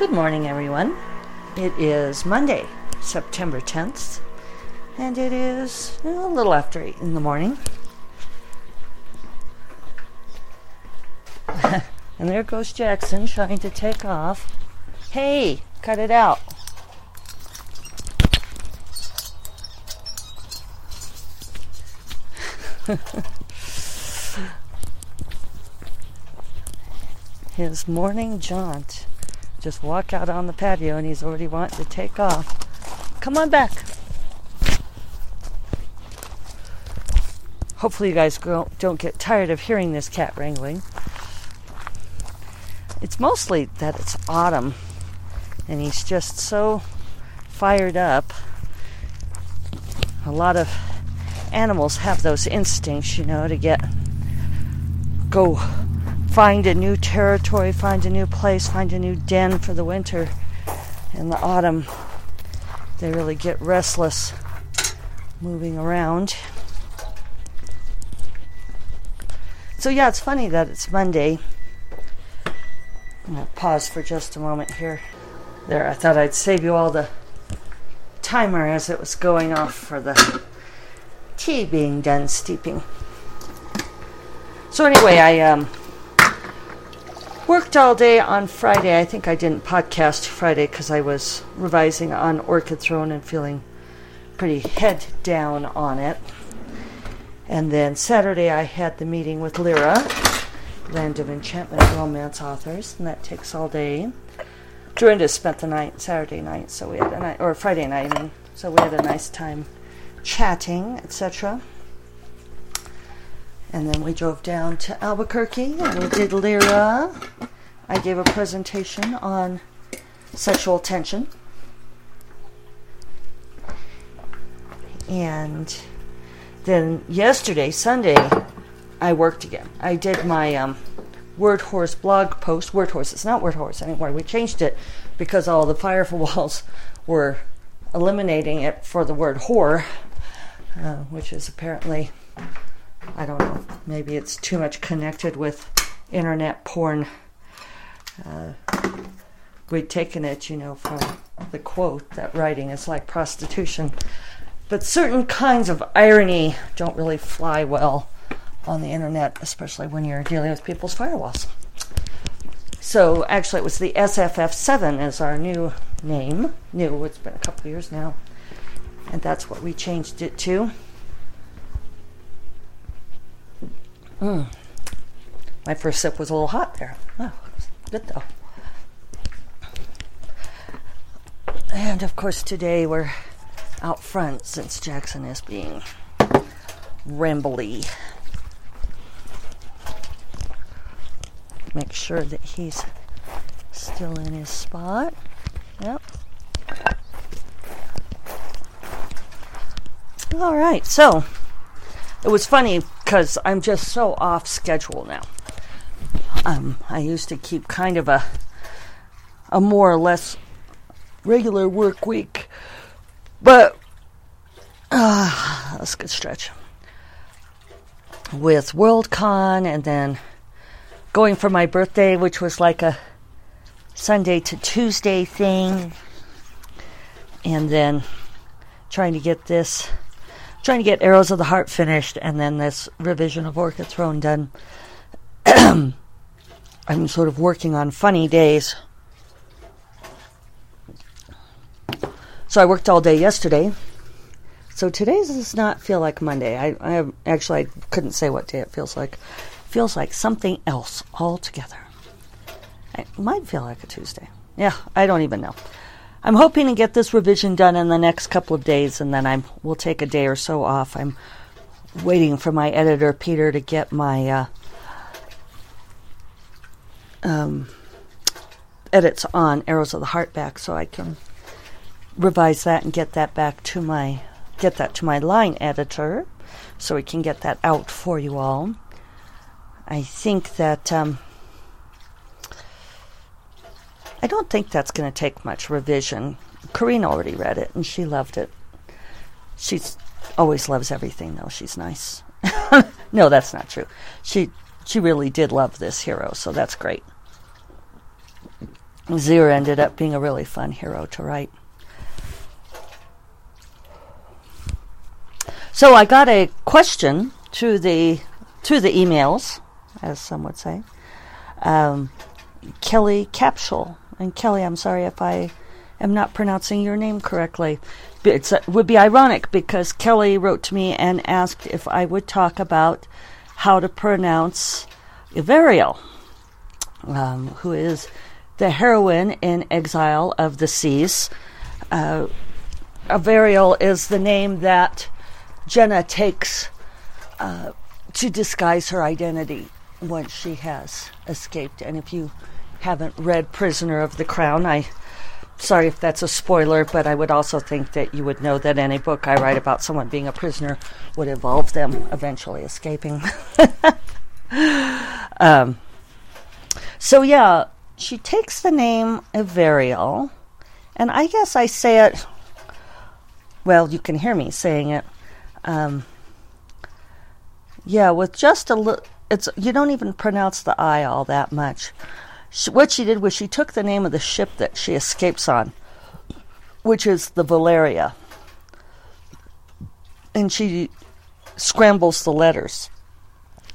Good morning, everyone. It is Monday, September 10th, and it is a little after 8 in the morning. and there goes Jackson trying to take off. Hey, cut it out. His morning jaunt. Just walk out on the patio and he's already wanting to take off. Come on back. Hopefully, you guys don't get tired of hearing this cat wrangling. It's mostly that it's autumn and he's just so fired up. A lot of animals have those instincts, you know, to get go find a new territory, find a new place, find a new den for the winter. In the autumn, they really get restless moving around. So, yeah, it's funny that it's Monday. I'm going to pause for just a moment here. There, I thought I'd save you all the timer as it was going off for the tea being done steeping. So, anyway, I um, Worked all day on Friday. I think I didn't podcast Friday because I was revising on Orchid Throne and feeling pretty head down on it. And then Saturday I had the meeting with LERA, Land of Enchantment romance authors, and that takes all day. Darynda spent the night Saturday night, so we had a night or Friday night, I mean, so we had a nice time chatting, etc. And then we drove down to Albuquerque and we did LERA. I gave a presentation on sexual tension. And then yesterday, Sunday, I worked again. I did my um, Word Whores blog post. Word Whores, it's not Word Whores anymore. We changed it because all the firewalls were eliminating it for the word whore, uh, which is apparently I don't know, maybe it's too much connected with internet porn. Uh, we'd taken it, you know, from the quote that writing is like prostitution. But certain kinds of irony don't really fly well on the internet, especially when you're dealing with people's firewalls. So actually, it was the SFF7 as our new name. New, it's been a couple years now. And that's what we changed it to. Mm. My first sip was a little hot there. Oh, good though. And of course, today we're out front since Jackson is being rambly. Make sure that he's still in his spot. Yep. All right, so it was funny because I'm just so off schedule now. Um, I used to keep kind of a a more or less regular work week, but uh, that's a good stretch. With Worldcon and then going for my birthday, which was like a Sunday to Tuesday thing, and then trying to get this trying to get Arrows of the Heart finished and then this revision of Orchid Throne done. I'm sort of working on funny days. So I worked all day yesterday. So today does not feel like Monday. I, I have, actually I couldn't say what day it feels like. It feels like something else altogether. It might feel like a Tuesday. Yeah, I don't even know. I'm hoping to get this revision done in the next couple of days, and then I will take a day or so off. I'm waiting for my editor Peter to get my uh, um, edits on Arrows of the Heart back, so I can revise that and get that back to my get that to my line editor, so we can get that out for you all. I think that. Um, I don't think that's going to take much revision. Corrine already read it and she loved it. She's always loves everything though. She's nice. no, that's not true. She she really did love this hero, so that's great. Zyr ended up being a really fun hero to write. So I got a question through the through the emails, as some would say. Um, Kelly Capsule and Kelly, I'm sorry if I am not pronouncing your name correctly. It would be ironic because Kelly wrote to me and asked if I would talk about how to pronounce Ivariel, um, who is the heroine in Exile of the Seas. Uh, is the name that Jenna takes uh, to disguise her identity once she has escaped. And if you haven't read Prisoner of the Crown, I sorry if that's a spoiler, but I would also think that you would know that any book I write about someone being a prisoner would involve them eventually escaping. um, so yeah, she takes the name Ivariel, and I guess I say it. Well, you can hear me saying it. Um, yeah, with just a little. It's you don't even pronounce the I all that much. She, what she did was she took the name of the ship that she escapes on, which is the Valeria, and she scrambles the letters.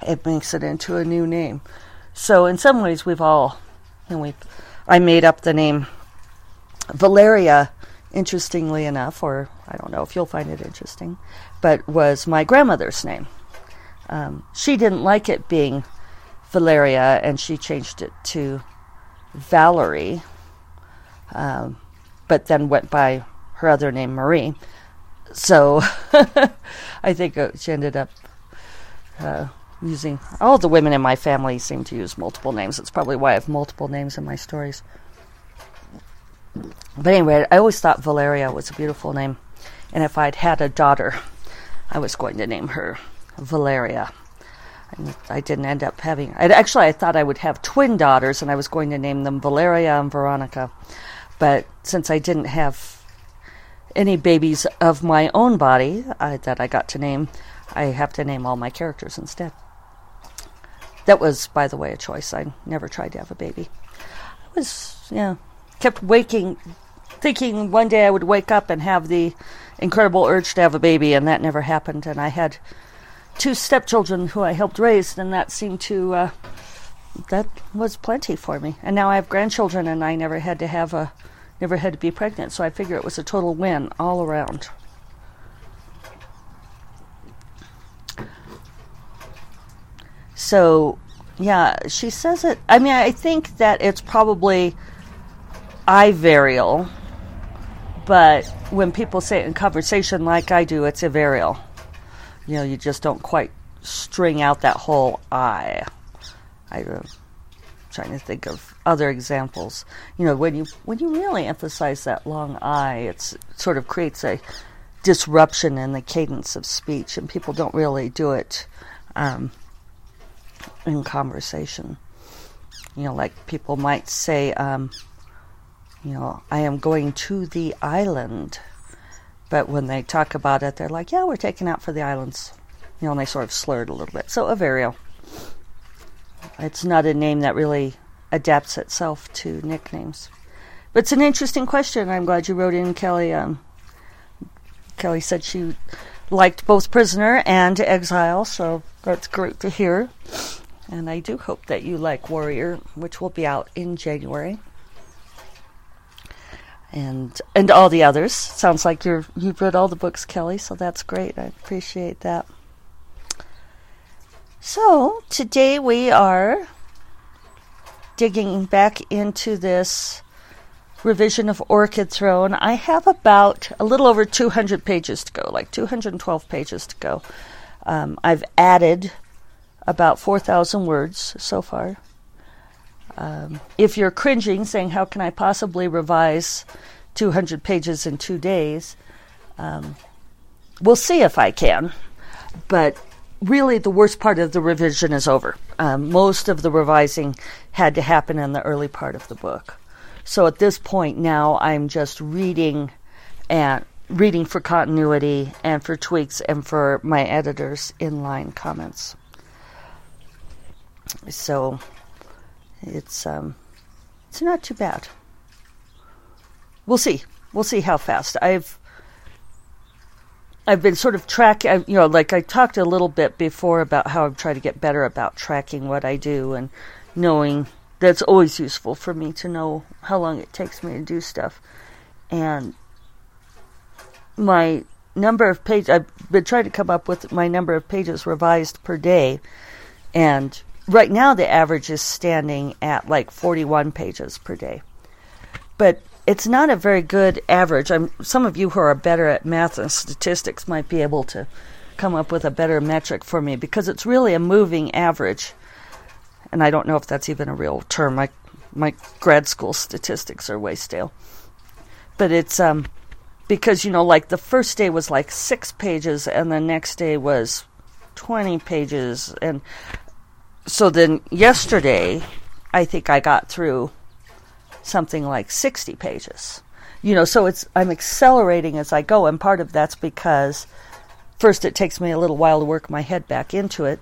It makes it into a new name. So in some ways, we've all, and we, I made up the name Valeria. Interestingly enough, or I don't know if you'll find it interesting, but was my grandmother's name. Um, she didn't like it being Valeria, and she changed it to Valerie, um, but then went by her other name, Marie. So I think uh, she ended up uh, using. All the women in my family seem to use multiple names. It's probably why I have multiple names in my stories. But anyway, I always thought Valeria was a beautiful name. And if I'd had a daughter, I was going to name her Valeria. I didn't end up having. I'd, actually, I thought I would have twin daughters, and I was going to name them Valeria and Veronica. But since I didn't have any babies of my own body I, that I got to name, I have to name all my characters instead. That was, by the way, a choice. I never tried to have a baby. I was, yeah, kept waking, thinking one day I would wake up and have the incredible urge to have a baby, and that never happened. And I had two stepchildren who I helped raise, and that seemed to uh, that was plenty for me. And now I have grandchildren, and I never had to have a never had to be pregnant, so I figure it was a total win all around. So, yeah, she says it. I mean, I think that it's probably Ivarial, but when people say it in conversation like I do, it's a Ivarial you know, you just don't quite string out that whole I. I'm uh, trying to think of other examples. You know, when you when you really emphasize that long I, it sort of creates a disruption in the cadence of speech, and people don't really do it um, in conversation. You know, like people might say, um, you know, I am going to the island but when they talk about it, they're like, yeah, we're taking out for the islands. You know, and they sort of slurred a little bit. So, Ivariel. It's not a name that really adapts itself to nicknames. But it's an interesting question. I'm glad you wrote in, Kelly. Um, Kelly said she liked both Prisoner and Exile, so that's great to hear. And I do hope that you like Warrior, which will be out in January and and all the others. Sounds like you're you've read all the books, Kelly, so that's great. I appreciate that. So today we are digging back into this revision of Orchid Throne. I have about a little over 200 pages to go, like 212 pages to go. Um, I've added about 4,000 words so far. Um, if you're cringing, saying, How can I possibly revise 200 pages in two days? Um, we'll see if I can. But really, the worst part of the revision is over. Um, most of the revising had to happen in the early part of the book. So at this point now, I'm just reading and reading for continuity and for tweaks and for my editor's inline comments. So it's um, it's not too bad. We'll see. We'll see how fast. I've I've been sort of tracking, you know, like I talked a little bit before about how I'm trying to get better about tracking what I do and knowing that's always useful for me to know how long it takes me to do stuff. And my number of pages, I've been trying to come up with my number of pages revised per day. And right now the average is standing at like 41 pages per day. But it's not a very good average. I'm, some of you who are better at math and statistics might be able to come up with a better metric for me because it's really a moving average. And I don't know if that's even a real term. My my grad school statistics are way stale. But it's um because you know like the first day was like 6 pages and the next day was 20 pages and so then yesterday I think I got through something like 60 pages. You know, so it's I'm accelerating as I go, and part of that's because first it takes me a little while to work my head back into it,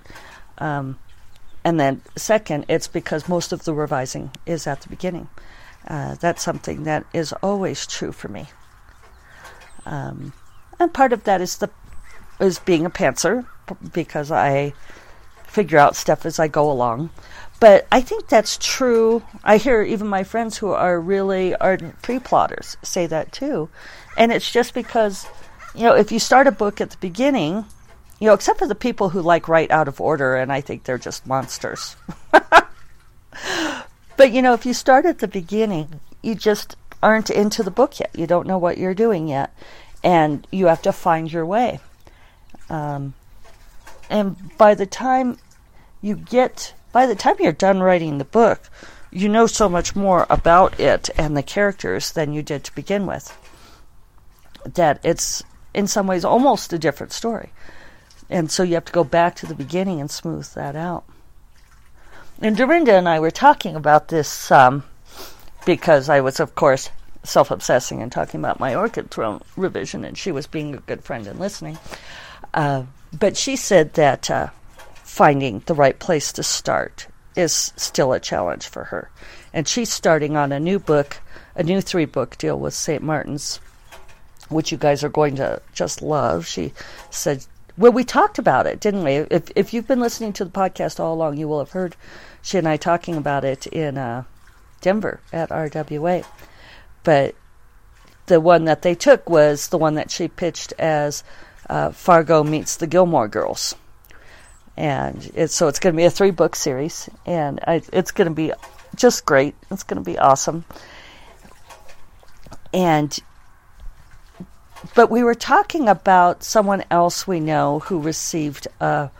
um, and then second, it's because most of the revising is at the beginning. Uh, that's something that is always true for me, um, and part of that is the is being a pantser because I figure out stuff as I go along. But I think that's true. I hear even my friends who are really ardent pre plotters say that too. And it's just because, you know, if you start a book at the beginning, you know, except for the people who like write out of order, and I think they're just monsters. but, you know, if you start at the beginning, you just aren't into the book yet. You don't know what you're doing yet. And you have to find your way. Um, and by the time you get by the time you're done writing the book, you know so much more about it and the characters than you did to begin with. That it's in some ways almost a different story. And so you have to go back to the beginning and smooth that out. And Darynda and I were talking about this um, because I was, of course, self obsessing and talking about my Orchid Throne revision, and she was being a good friend and listening. Uh, but she said that uh, finding the right place to start is still a challenge for her. And she's starting on a new book, a new three book deal with St. Martin's, which you guys are going to just love. She said, well, we talked about it, didn't we? If, if you've been listening to the podcast all along, you will have heard she and I talking about it in uh, Denver at RWA. But the one that they took was the one that she pitched as uh, Fargo meets the Gilmore Girls and it's so it's going to be a three book series, and I, it's going to be just great. It's going to be awesome. And but we were talking about someone else we know who received a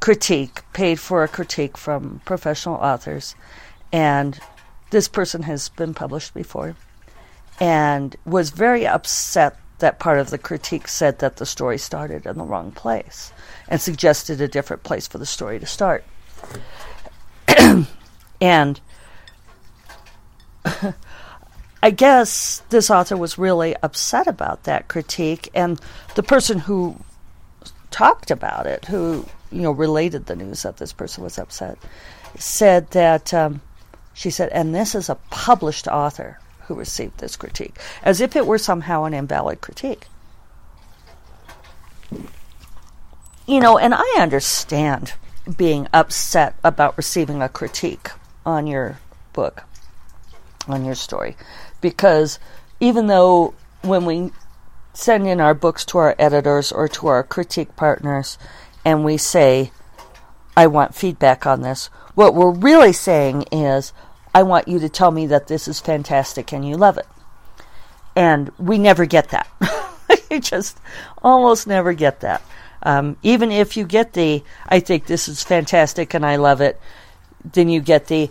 critique, paid for a critique from professional authors, and this person has been published before, and was very upset that part of the critique said that the story started in the wrong place and suggested a different place for the story to start. and I guess this author was really upset about that critique, and the person who talked about it, who you know related the news that this person was upset, said that um, she said, and this is a published author who received this critique, as if it were somehow an invalid critique. You know, and I understand being upset about receiving a critique on your book, on your story, because even though when we send in our books to our editors or to our critique partners and we say, I want feedback on this, what we're really saying is, I want you to tell me that this is fantastic and you love it. And we never get that. you just almost never get that. Um, even if you get the, I think this is fantastic and I love it, then you get the,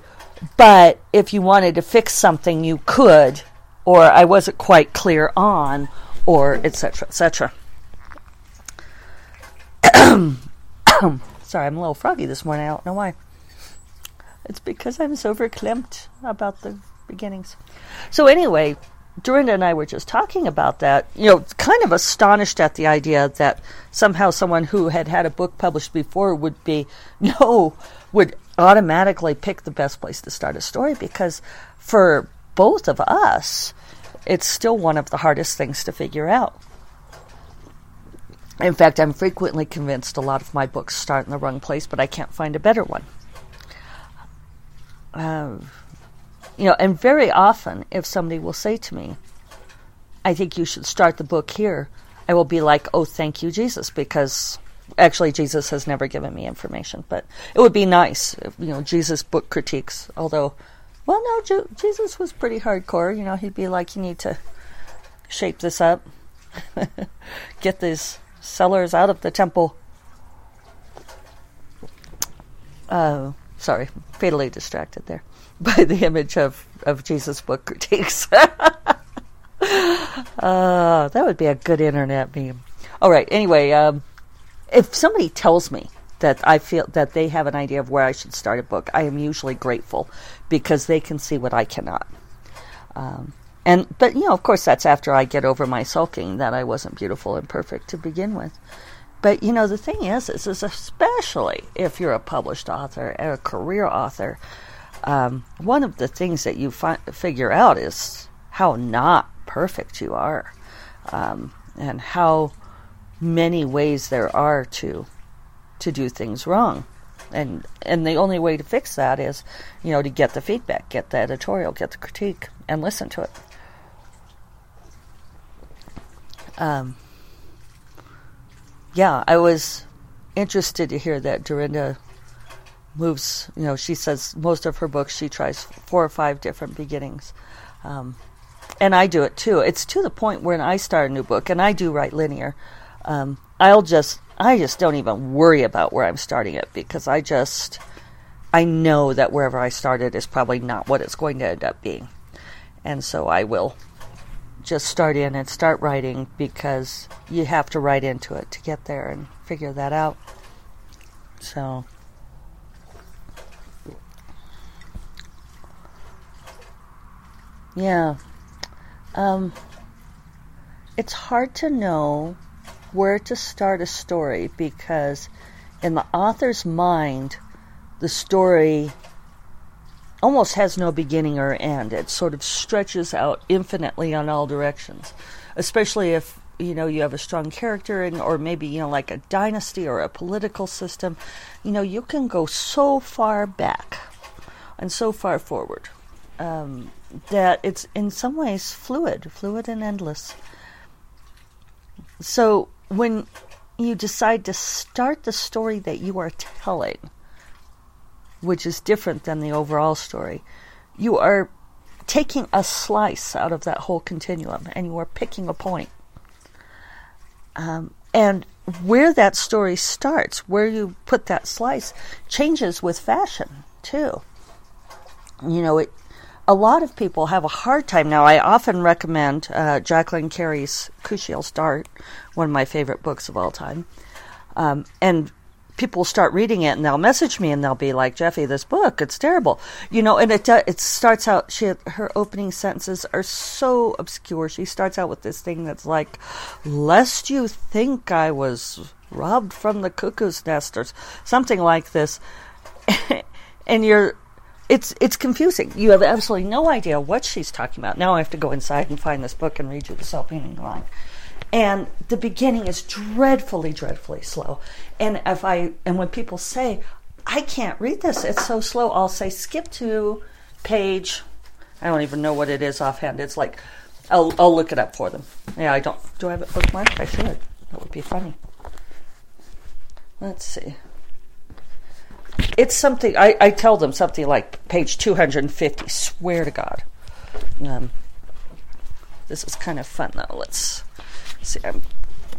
but if you wanted to fix something, you could, or I wasn't quite clear on, or etc. etc. Sorry, I'm a little froggy this morning. I don't know why. It's because I'm so verklempt about the beginnings. So anyway, Darynda and I were just talking about that. You know, kind of astonished at the idea that somehow someone who had had a book published before would be no would automatically pick the best place to start a story because for both of us, it's still one of the hardest things to figure out. In fact, I'm frequently convinced a lot of my books start in the wrong place, but I can't find a better one. You know, and very often, if somebody will say to me, I think you should start the book here, I will be like, oh, thank you, Jesus, because actually Jesus has never given me information, but it would be nice, if, you know, Jesus book critiques, although, well, no, Jesus was pretty hardcore. You know, he'd be like, you need to shape this up, get these sellers out of the temple. Uh, sorry, fatally distracted there by the image of, of Jesus' book critiques. uh, that would be a good internet meme. All right, anyway, um, if somebody tells me that I feel that they have an idea of where I should start a book, I am usually grateful because they can see what I cannot. Um, and but you know, of course, that's after I get over my sulking that I wasn't beautiful and perfect to begin with. But you know, the thing is, is, is especially if you're a published author or a career author, um, one of the things that you fi- figure out is how not perfect you are, um, and how many ways there are to to do things wrong. And and the only way to fix that is, you know, to get the feedback, get the editorial, get the critique, and listen to it. Um, yeah, I was interested to hear that Darynda moves. You know, she says most of her books she tries four or five different beginnings, um, and I do it too. It's to the point when I start a new book, and I do write linear. Um, I'll just I just don't even worry about where I'm starting it because I just I know that wherever I started is probably not what it's going to end up being, and so I will just start in and start writing because you have to write into it to get there and figure that out. So. Yeah. Um, it's hard to know where to start a story because, in the author's mind, the story almost has no beginning or end. It sort of stretches out infinitely on all directions, especially if you know you have a strong character and or maybe you know like a dynasty or a political system you know you can go so far back and so far forward um, that it's in some ways fluid fluid and endless so when you decide to start the story that you are telling which is different than the overall story. You are taking a slice out of that whole continuum and you are picking a point. Um, and where that story starts, where you put that slice, changes with fashion too. You know, it. A lot of people have a hard time now. I often recommend uh, Jacqueline Carey's Kushiel's Dart, one of my favorite books of all time. Um, and people start reading it and they'll message me and they'll be like, Jeffe, this book, it's terrible. You know, and it, it starts out, she, her opening sentences are so obscure. She starts out with this thing that's like, lest you think I was robbed from the cuckoo's nest or something like this. and you're, it's it's confusing. You have absolutely no idea what she's talking about. Now I have to go inside and find this book and read you the self-meaning line. And the beginning is dreadfully, dreadfully slow. And if I and when people say, I can't read this, it's so slow, I'll say skip to page I don't even know what it is offhand. It's like I'll I'll look it up for them. Yeah, I don't do I have it bookmarked? I should. That would be funny. Let's see. It's something I, I tell them something like page two hundred and fifty, swear to God. Um, this is kind of fun though. Let's See, I'm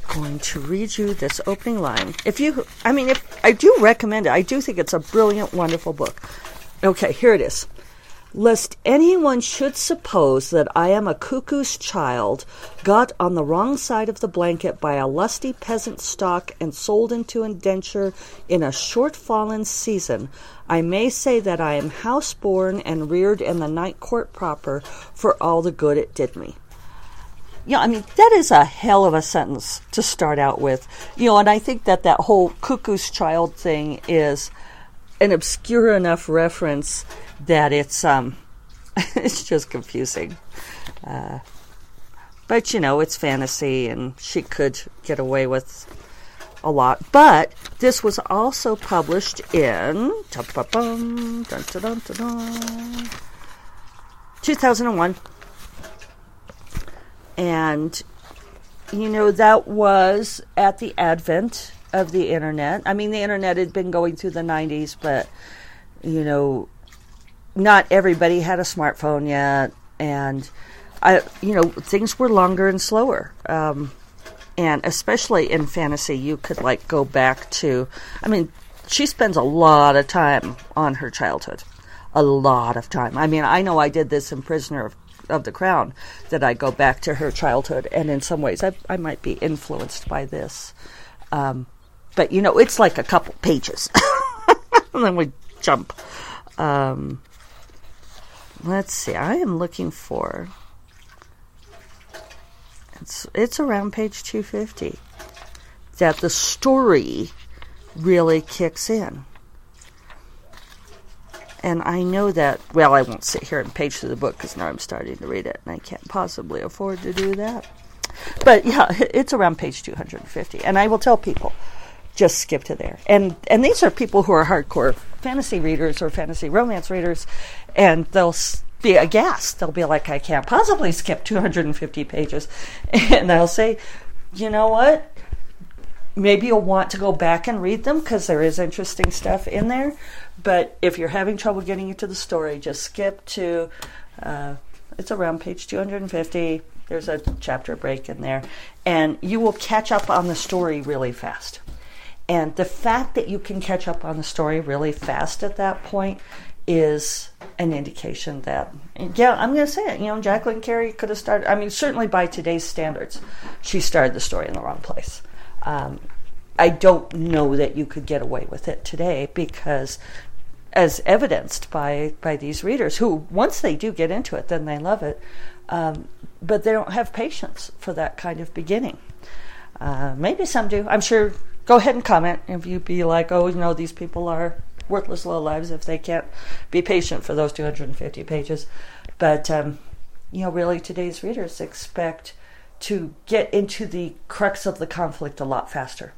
going to read you this opening line. If you, I mean, if I do recommend it, I do think it's a brilliant, wonderful book. Okay, here it is. Lest anyone should suppose that I am a cuckoo's child, got on the wrong side of the blanket by a lusty peasant stock and sold into indenture in a short fallen season, I may say that I am house born and reared in the night court proper for all the good it did me yeah, I mean, that is a hell of a sentence to start out with. You know, and I think that that whole cuckoo's child thing is an obscure enough reference that it's um, it's just confusing. Uh, but you know, it's fantasy, and she could get away with a lot. But this was also published in 2001. And, you know, that was at the advent of the internet. I mean, the internet had been going through the 90s, but, you know, not everybody had a smartphone yet. And, I, you know, things were longer and slower. Um, and especially in fantasy, you could like go back to. I mean, she spends a lot of time on her childhood, a lot of time. I mean, I know I did this in Prisoner of, of the Crown, that I go back to her childhood, and in some ways, I, I might be influenced by this. Um, but you know, it's like a couple pages, and then we jump. Um, let's see. I am looking for it's it's around page 250 that the story really kicks in. And I know that, well, I won't sit here and page through the book because now I'm starting to read it and I can't possibly afford to do that. But yeah, it's around page 250. And I will tell people, just skip to there. And and these are people who are hardcore fantasy readers or fantasy romance readers, and they'll be aghast. They'll be like, I can't possibly skip 250 pages. And I'll say, you know what? Maybe you'll want to go back and read them because there is interesting stuff in there. But if you're having trouble getting into the story, just skip to, uh, it's around page 250. There's a chapter break in there. And you will catch up on the story really fast. And the fact that you can catch up on the story really fast at that point is an indication that, yeah, I'm going to say it. You know, Jacqueline Carey could have started. I mean, certainly by today's standards, she started the story in the wrong place. Um, I don't know that you could get away with it today because, as evidenced by by these readers, who once they do get into it, then they love it, um, but they don't have patience for that kind of beginning. Uh, maybe some do. I'm sure. Go ahead and comment if you be like, oh, you know, these people are worthless low lives if they can't be patient for those 250 pages. But, um, you know, really today's readers expect to get into the crux of the conflict a lot faster.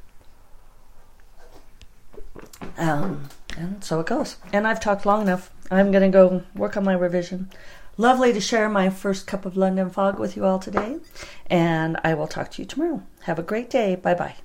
Um, and so it goes. And I've talked long enough. I'm going to go work on my revision. Lovely to share my first cup of London fog with you all today. And I will talk to you tomorrow. Have a great day. Bye bye.